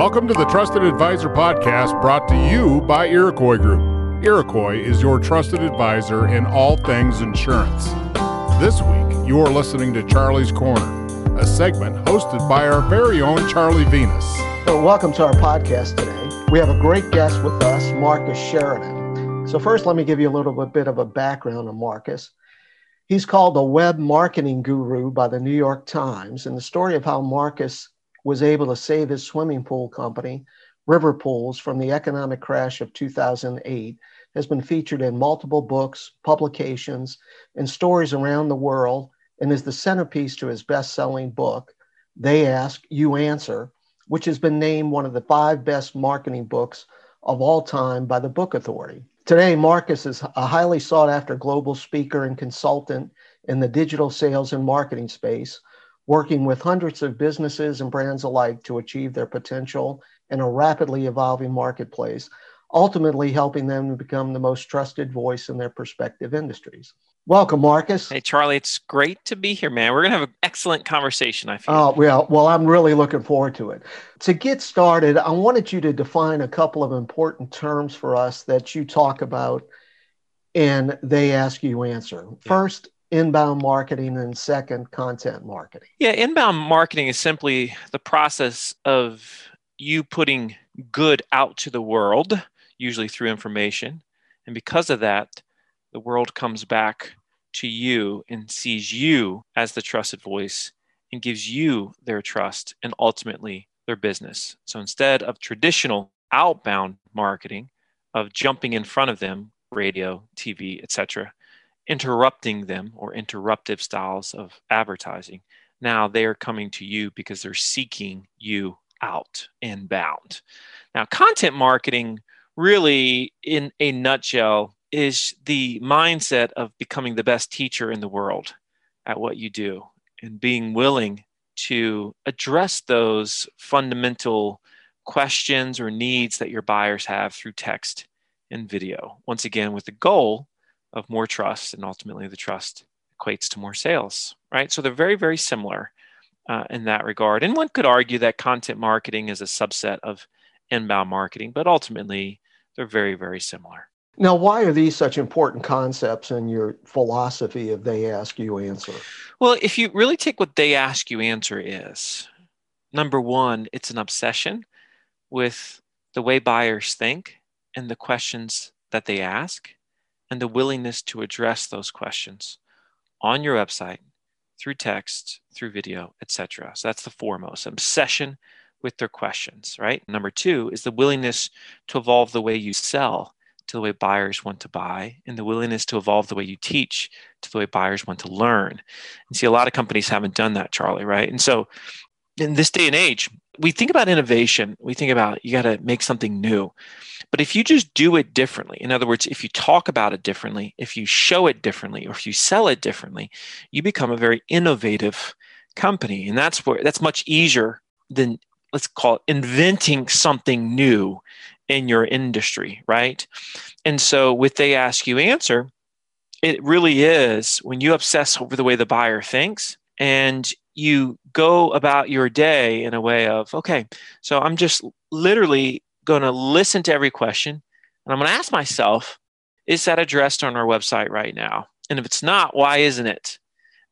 Welcome to the Trusted Advisor Podcast brought to you by Iroquois Group. Iroquois is your trusted advisor in all things insurance. This week, you are listening to Charlie's Corner, a segment hosted by our very own Charlie Venus. So welcome to our podcast today. We have a great guest with us, Marcus Sheridan. So, first, let me give you a little bit of a background on Marcus. He's called a web marketing guru by the New York Times, and the story of how Marcus was able to save his swimming pool company, River Pools, from the economic crash of 2008 has been featured in multiple books, publications, and stories around the world, and is the centerpiece to his best selling book, They Ask, You Answer, which has been named one of the five best marketing books of all time by the Book Authority. Today, Marcus is a highly sought after global speaker and consultant in the digital sales and marketing space working with hundreds of businesses and brands alike to achieve their potential in a rapidly evolving marketplace, ultimately helping them to become the most trusted voice in their respective industries. Welcome, Marcus. Hey, Charlie, it's great to be here, man. We're going to have an excellent conversation, I feel. Oh, well, well, I'm really looking forward to it. To get started, I wanted you to define a couple of important terms for us that you talk about and they ask you answer. First, inbound marketing and second content marketing. Yeah inbound marketing is simply the process of you putting good out to the world usually through information. And because of that the world comes back to you and sees you as the trusted voice and gives you their trust and ultimately their business. So instead of traditional outbound marketing of jumping in front of them radio tv etc interrupting them or interruptive styles of advertising. Now they are coming to you because they're seeking you out inbound. Now, content marketing really, in a nutshell, is the mindset of becoming the best teacher in the world at what you do and being willing to address those fundamental questions or needs that your buyers have through text and video. Once again, with the goal of more trust, and ultimately the trust equates to more sales, right? So they're very, very similar uh, in that regard. And one could argue that content marketing is a subset of inbound marketing, but ultimately they're very, very similar. Now, why are these such important concepts in your philosophy of they ask you answer? Well, if you really take what they ask you answer is, number one, it's an obsession with the way buyers think and the questions that they ask and the willingness to address those questions on your website through text, through video, etc. So that's the foremost obsession with their questions, right? Number two is the willingness to evolve the way you sell to the way buyers want to buy, and the willingness to evolve the way you teach to the way buyers want to learn. And see, a lot of companies haven't done that, Charlie, right? And so in this day and age, we think about innovation, we think about you got to make something new. But if you just do it differently, in other words, if you talk about it differently, if you show it differently, or if you sell it differently, you become a very innovative company. And that's where that's much easier than let's call it inventing something new in your industry, right? And so with they ask you answer, it really is when you obsess over the way the buyer thinks and you go about your day in a way of, okay, so I'm just literally going to listen to every question and I'm going to ask myself, is that addressed on our website right now? And if it's not, why isn't it?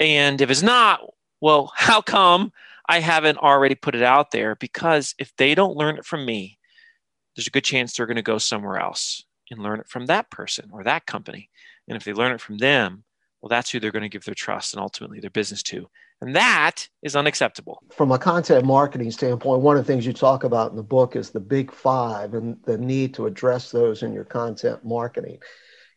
And if it's not, well, how come I haven't already put it out there? Because if they don't learn it from me, there's a good chance they're going to go somewhere else and learn it from that person or that company. And if they learn it from them, well, that's who they're going to give their trust and ultimately their business to. And that is unacceptable. From a content marketing standpoint, one of the things you talk about in the book is the big five and the need to address those in your content marketing.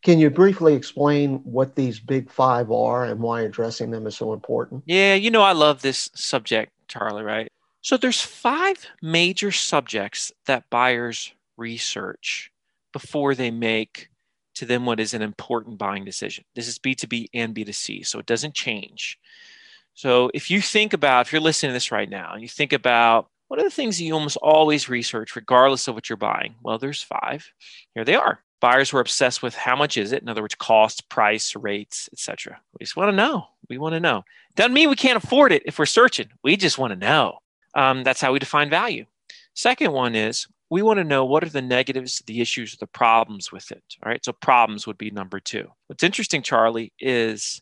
Can you briefly explain what these big five are and why addressing them is so important? Yeah, you know, I love this subject, Charlie, right? So there's five major subjects that buyers research before they make to them what is an important buying decision. This is B2B and B2C, so it doesn't change. So if you think about, if you're listening to this right now, and you think about what are the things that you almost always research, regardless of what you're buying? Well, there's five. Here they are. Buyers were obsessed with how much is it? In other words, cost, price, rates, etc. We just want to know. We want to know. Doesn't mean we can't afford it if we're searching. We just want to know. Um, that's how we define value. Second one is we want to know what are the negatives, the issues, the problems with it. All right. So problems would be number two. What's interesting, Charlie, is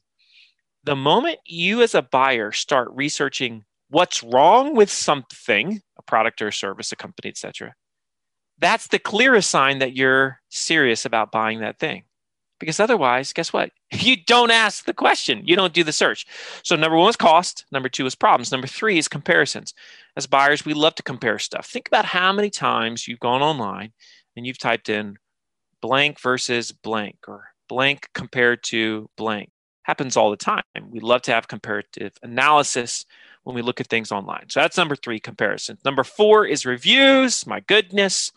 the moment you as a buyer start researching what's wrong with something, a product or a service, a company, etc., that's the clearest sign that you're serious about buying that thing. Because otherwise, guess what? You don't ask the question, you don't do the search. So, number one is cost. Number two is problems. Number three is comparisons. As buyers, we love to compare stuff. Think about how many times you've gone online and you've typed in blank versus blank or blank compared to blank. Happens all the time. We love to have comparative analysis when we look at things online. So that's number three, comparison. Number four is reviews. My goodness.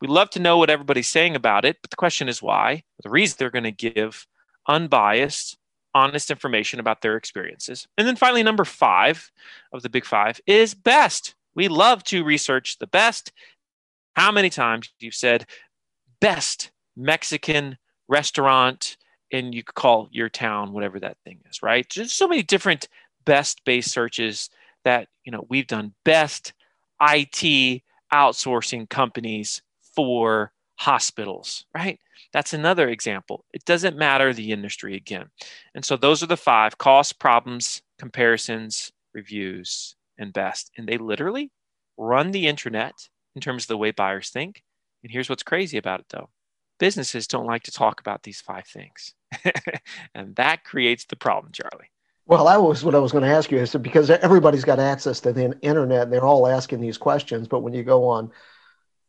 We love to know what everybody's saying about it, but the question is why? The reason they're going to give unbiased, honest information about their experiences. And then finally, number five of the big five is best. We love to research the best. How many times you've said best Mexican restaurant and you could call your town whatever that thing is, right? Just so many different best based searches that, you know, we've done best IT outsourcing companies for hospitals, right? That's another example. It doesn't matter the industry again. And so those are the five cost, problems, comparisons, reviews, and best. And they literally run the internet in terms of the way buyers think. And here's what's crazy about it though businesses don't like to talk about these five things. and that creates the problem, Charlie. Well, that was what I was going to ask you. Is because everybody's got access to the internet and they're all asking these questions. But when you go on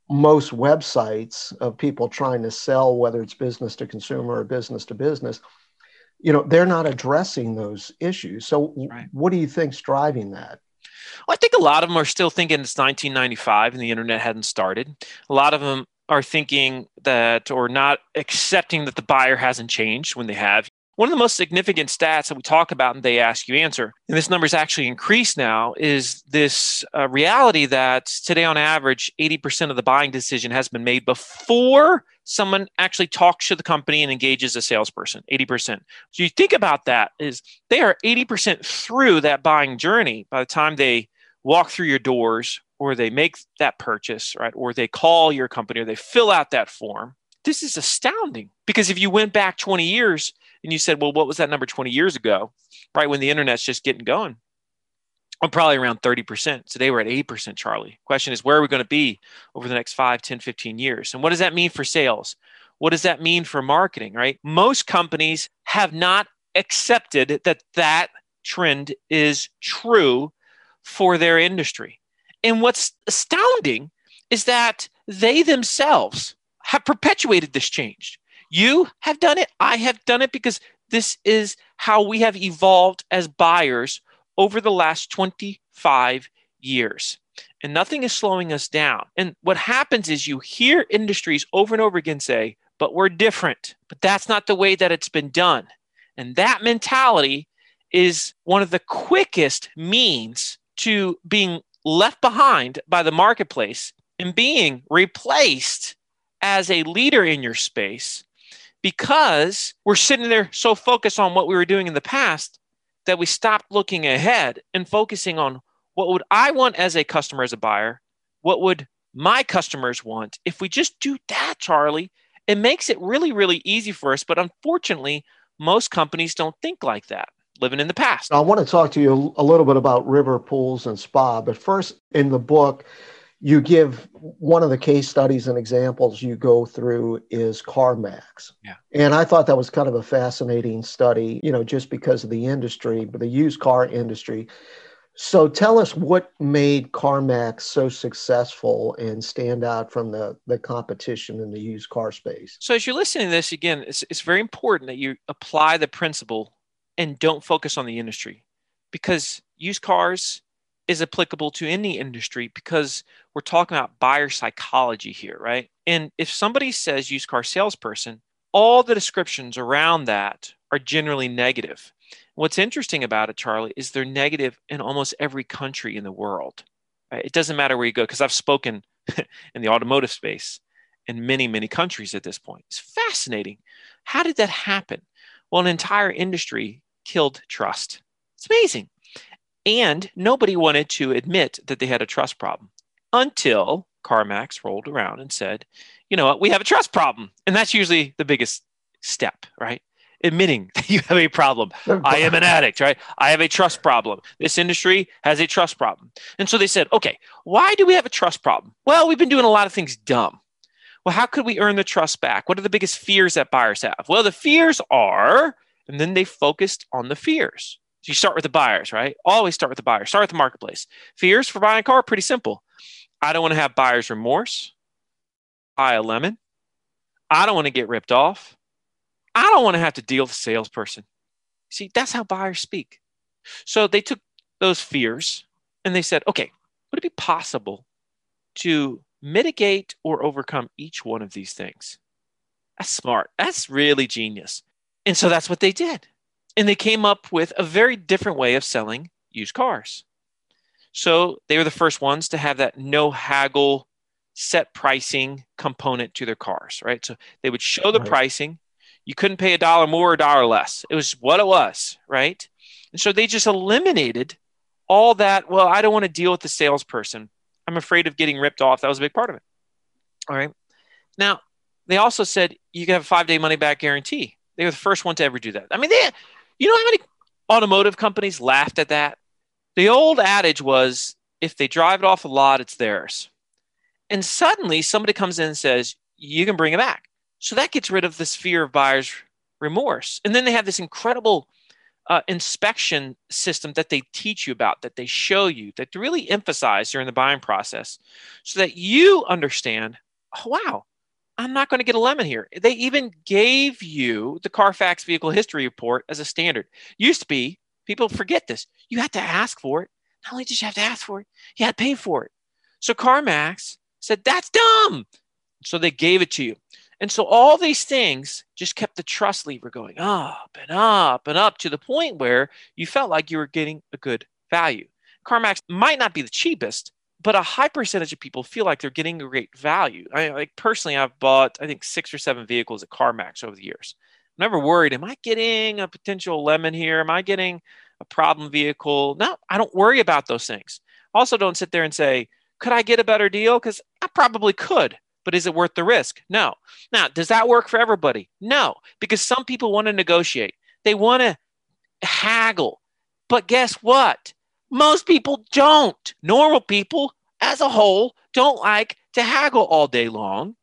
most websites of people trying to sell, whether it's business to consumer or business to business, you know, they're not addressing those issues. So, right. what do you think's driving that? Well, I think a lot of them are still thinking it's 1995 and the internet hadn't started. A lot of them are thinking that or not accepting that the buyer hasn't changed when they have. One of the most significant stats that we talk about and they ask you answer, and this number is actually increased now, is this uh, reality that today on average, 80% of the buying decision has been made before someone actually talks to the company and engages a salesperson 80% so you think about that is they are 80% through that buying journey by the time they walk through your doors or they make that purchase right or they call your company or they fill out that form this is astounding because if you went back 20 years and you said, well, what was that number 20 years ago, right when the internet's just getting going? Well, probably around 30%. Today we're at 8%, Charlie. Question is, where are we going to be over the next 5, 10, 15 years? And what does that mean for sales? What does that mean for marketing, right? Most companies have not accepted that that trend is true for their industry. And what's astounding is that they themselves have perpetuated this change. You have done it. I have done it because this is how we have evolved as buyers over the last 25 years. And nothing is slowing us down. And what happens is you hear industries over and over again say, but we're different. But that's not the way that it's been done. And that mentality is one of the quickest means to being left behind by the marketplace and being replaced as a leader in your space because we're sitting there so focused on what we were doing in the past that we stopped looking ahead and focusing on what would I want as a customer, as a buyer? What would my customers want? If we just do that, Charlie, it makes it really, really easy for us. But unfortunately, most companies don't think like that, living in the past. I want to talk to you a little bit about river pools and spa. But first, in the book, you give one of the case studies and examples you go through is CarMax. Yeah. And I thought that was kind of a fascinating study, you know, just because of the industry, but the used car industry. So tell us what made CarMax so successful and stand out from the, the competition in the used car space. So as you're listening to this, again, it's, it's very important that you apply the principle and don't focus on the industry because used cars is applicable to any industry because we're talking about buyer psychology here, right? And if somebody says used car salesperson, all the descriptions around that are generally negative. What's interesting about it, Charlie, is they're negative in almost every country in the world. Right? It doesn't matter where you go, because I've spoken in the automotive space in many, many countries at this point. It's fascinating. How did that happen? Well, an entire industry killed trust. It's amazing. And nobody wanted to admit that they had a trust problem until CarMax rolled around and said, you know what, we have a trust problem. And that's usually the biggest step, right? Admitting that you have a problem. I am an addict, right? I have a trust problem. This industry has a trust problem. And so they said, okay, why do we have a trust problem? Well, we've been doing a lot of things dumb. Well, how could we earn the trust back? What are the biggest fears that buyers have? Well, the fears are, and then they focused on the fears. So you start with the buyers, right? Always start with the buyer. Start with the marketplace. Fears for buying a car, pretty simple. I don't want to have buyer's remorse. Buy a lemon. I don't want to get ripped off. I don't want to have to deal with a salesperson. See, that's how buyers speak. So they took those fears and they said, okay, would it be possible to mitigate or overcome each one of these things? That's smart. That's really genius. And so that's what they did. And they came up with a very different way of selling used cars. So they were the first ones to have that no haggle set pricing component to their cars, right? So they would show the right. pricing. You couldn't pay a dollar more or a dollar less. It was what it was, right? And so they just eliminated all that. Well, I don't want to deal with the salesperson. I'm afraid of getting ripped off. That was a big part of it. All right. Now, they also said you can have a five day money back guarantee. They were the first one to ever do that. I mean, they, you know how many automotive companies laughed at that? The old adage was if they drive it off a lot, it's theirs. And suddenly somebody comes in and says, you can bring it back. So that gets rid of this fear of buyer's remorse. And then they have this incredible uh, inspection system that they teach you about, that they show you, that to really emphasize during the buying process so that you understand, oh, wow, I'm not going to get a lemon here. They even gave you the Carfax vehicle history report as a standard. Used to be, people forget this. You had to ask for it. Not only did you have to ask for it, you had to pay for it. So CarMax said, that's dumb. So they gave it to you. And so all these things just kept the trust lever going up and up and up to the point where you felt like you were getting a good value. CarMax might not be the cheapest, but a high percentage of people feel like they're getting great value. I like personally, I've bought I think six or seven vehicles at CarMax over the years. I'm never worried. Am I getting a potential lemon here? Am I getting a problem vehicle? No, I don't worry about those things. Also, don't sit there and say, "Could I get a better deal?" Because I probably could, but is it worth the risk? No. Now, does that work for everybody? No, because some people want to negotiate. They want to haggle. But guess what? Most people don't. Normal people, as a whole, don't like to haggle all day long.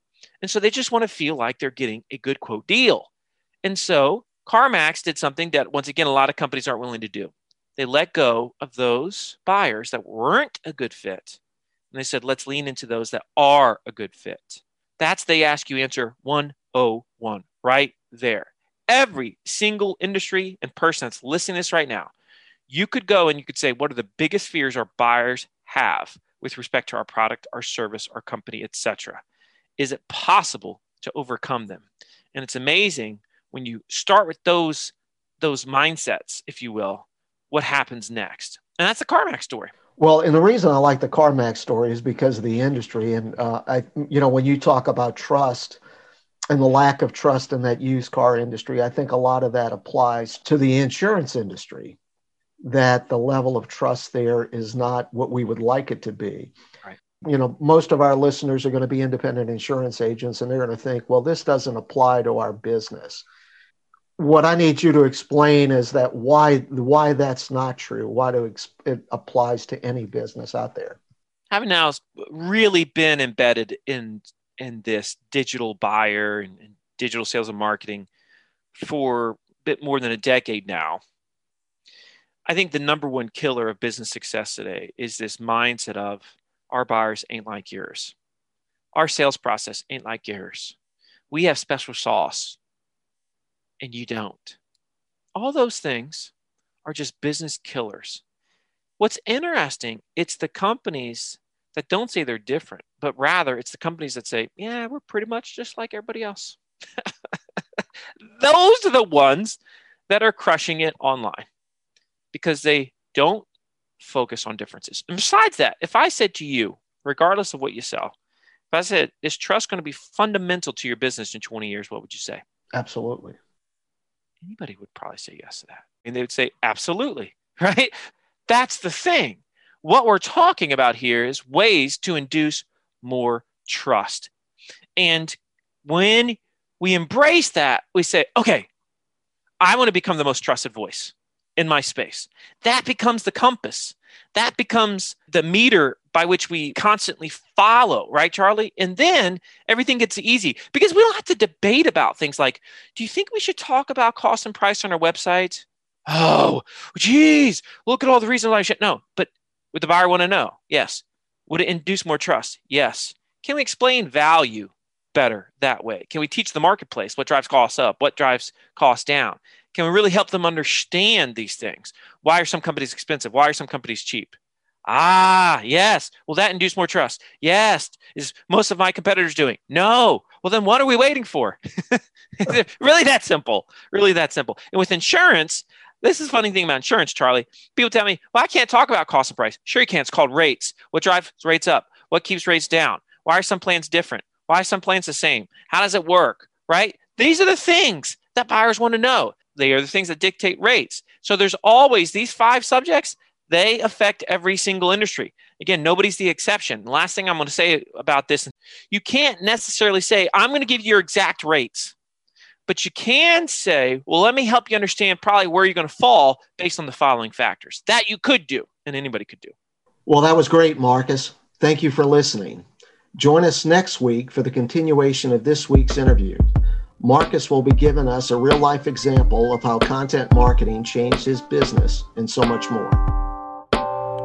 And so they just want to feel like they're getting a good quote deal. And so CarMax did something that, once again, a lot of companies aren't willing to do. They let go of those buyers that weren't a good fit. And they said, let's lean into those that are a good fit. That's they ask you answer 101 right there. Every single industry and person that's listening to this right now, you could go and you could say, what are the biggest fears our buyers have with respect to our product, our service, our company, etc. Is it possible to overcome them? And it's amazing when you start with those those mindsets, if you will, what happens next. And that's the CarMax story. Well, and the reason I like the CarMax story is because of the industry. And uh, I, you know, when you talk about trust and the lack of trust in that used car industry, I think a lot of that applies to the insurance industry that the level of trust there is not what we would like it to be. Right. You know, most of our listeners are going to be independent insurance agents and they're going to think, well, this doesn't apply to our business. What I need you to explain is that why why that's not true, why do it applies to any business out there. Having now really been embedded in in this digital buyer and, and digital sales and marketing for a bit more than a decade now I think the number one killer of business success today is this mindset of our buyers ain't like yours. Our sales process ain't like yours. We have special sauce and you don't. All those things are just business killers. What's interesting, it's the companies that don't say they're different, but rather it's the companies that say, yeah, we're pretty much just like everybody else. Those are the ones that are crushing it online because they don't focus on differences. And besides that, if I said to you, regardless of what you sell, if I said, is trust going to be fundamental to your business in 20 years, what would you say? Absolutely. Anybody would probably say yes to that. And they would say, absolutely, right? That's the thing. What we're talking about here is ways to induce more trust. And when we embrace that, we say, okay, I want to become the most trusted voice in my space. That becomes the compass. That becomes the meter by which we constantly follow, right, Charlie? And then everything gets easy because we don't have to debate about things like, do you think we should talk about cost and price on our website? Oh, geez, look at all the reasons why I should. No, but would the buyer want to know? Yes. Would it induce more trust? Yes. Can we explain value better that way? Can we teach the marketplace what drives costs up, what drives costs down? Can we really help them understand these things? Why are some companies expensive? Why are some companies cheap? Ah, yes. Will that induce more trust? Yes. Is most of my competitors doing? No. Well, then what are we waiting for? really that simple. Really that simple. And with insurance, this is funny thing about insurance, Charlie. People tell me, well, I can't talk about cost and price. Sure, you can. It's called rates. What drives rates up? What keeps rates down? Why are some plans different? Why are some plans the same? How does it work? Right? These are the things that buyers want to know. They are the things that dictate rates. So there's always these five subjects, they affect every single industry. Again, nobody's the exception. The last thing I'm going to say about this you can't necessarily say, I'm going to give you your exact rates. But you can say, well, let me help you understand probably where you're going to fall based on the following factors. That you could do, and anybody could do. Well, that was great, Marcus. Thank you for listening. Join us next week for the continuation of this week's interview. Marcus will be giving us a real life example of how content marketing changed his business and so much more.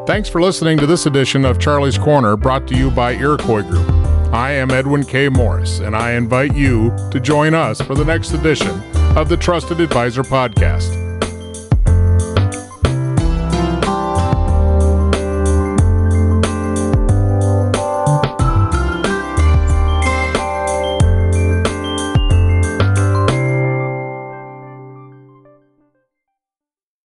Thanks for listening to this edition of Charlie's Corner brought to you by Iroquois Group. I am Edwin K. Morris, and I invite you to join us for the next edition of the Trusted Advisor Podcast.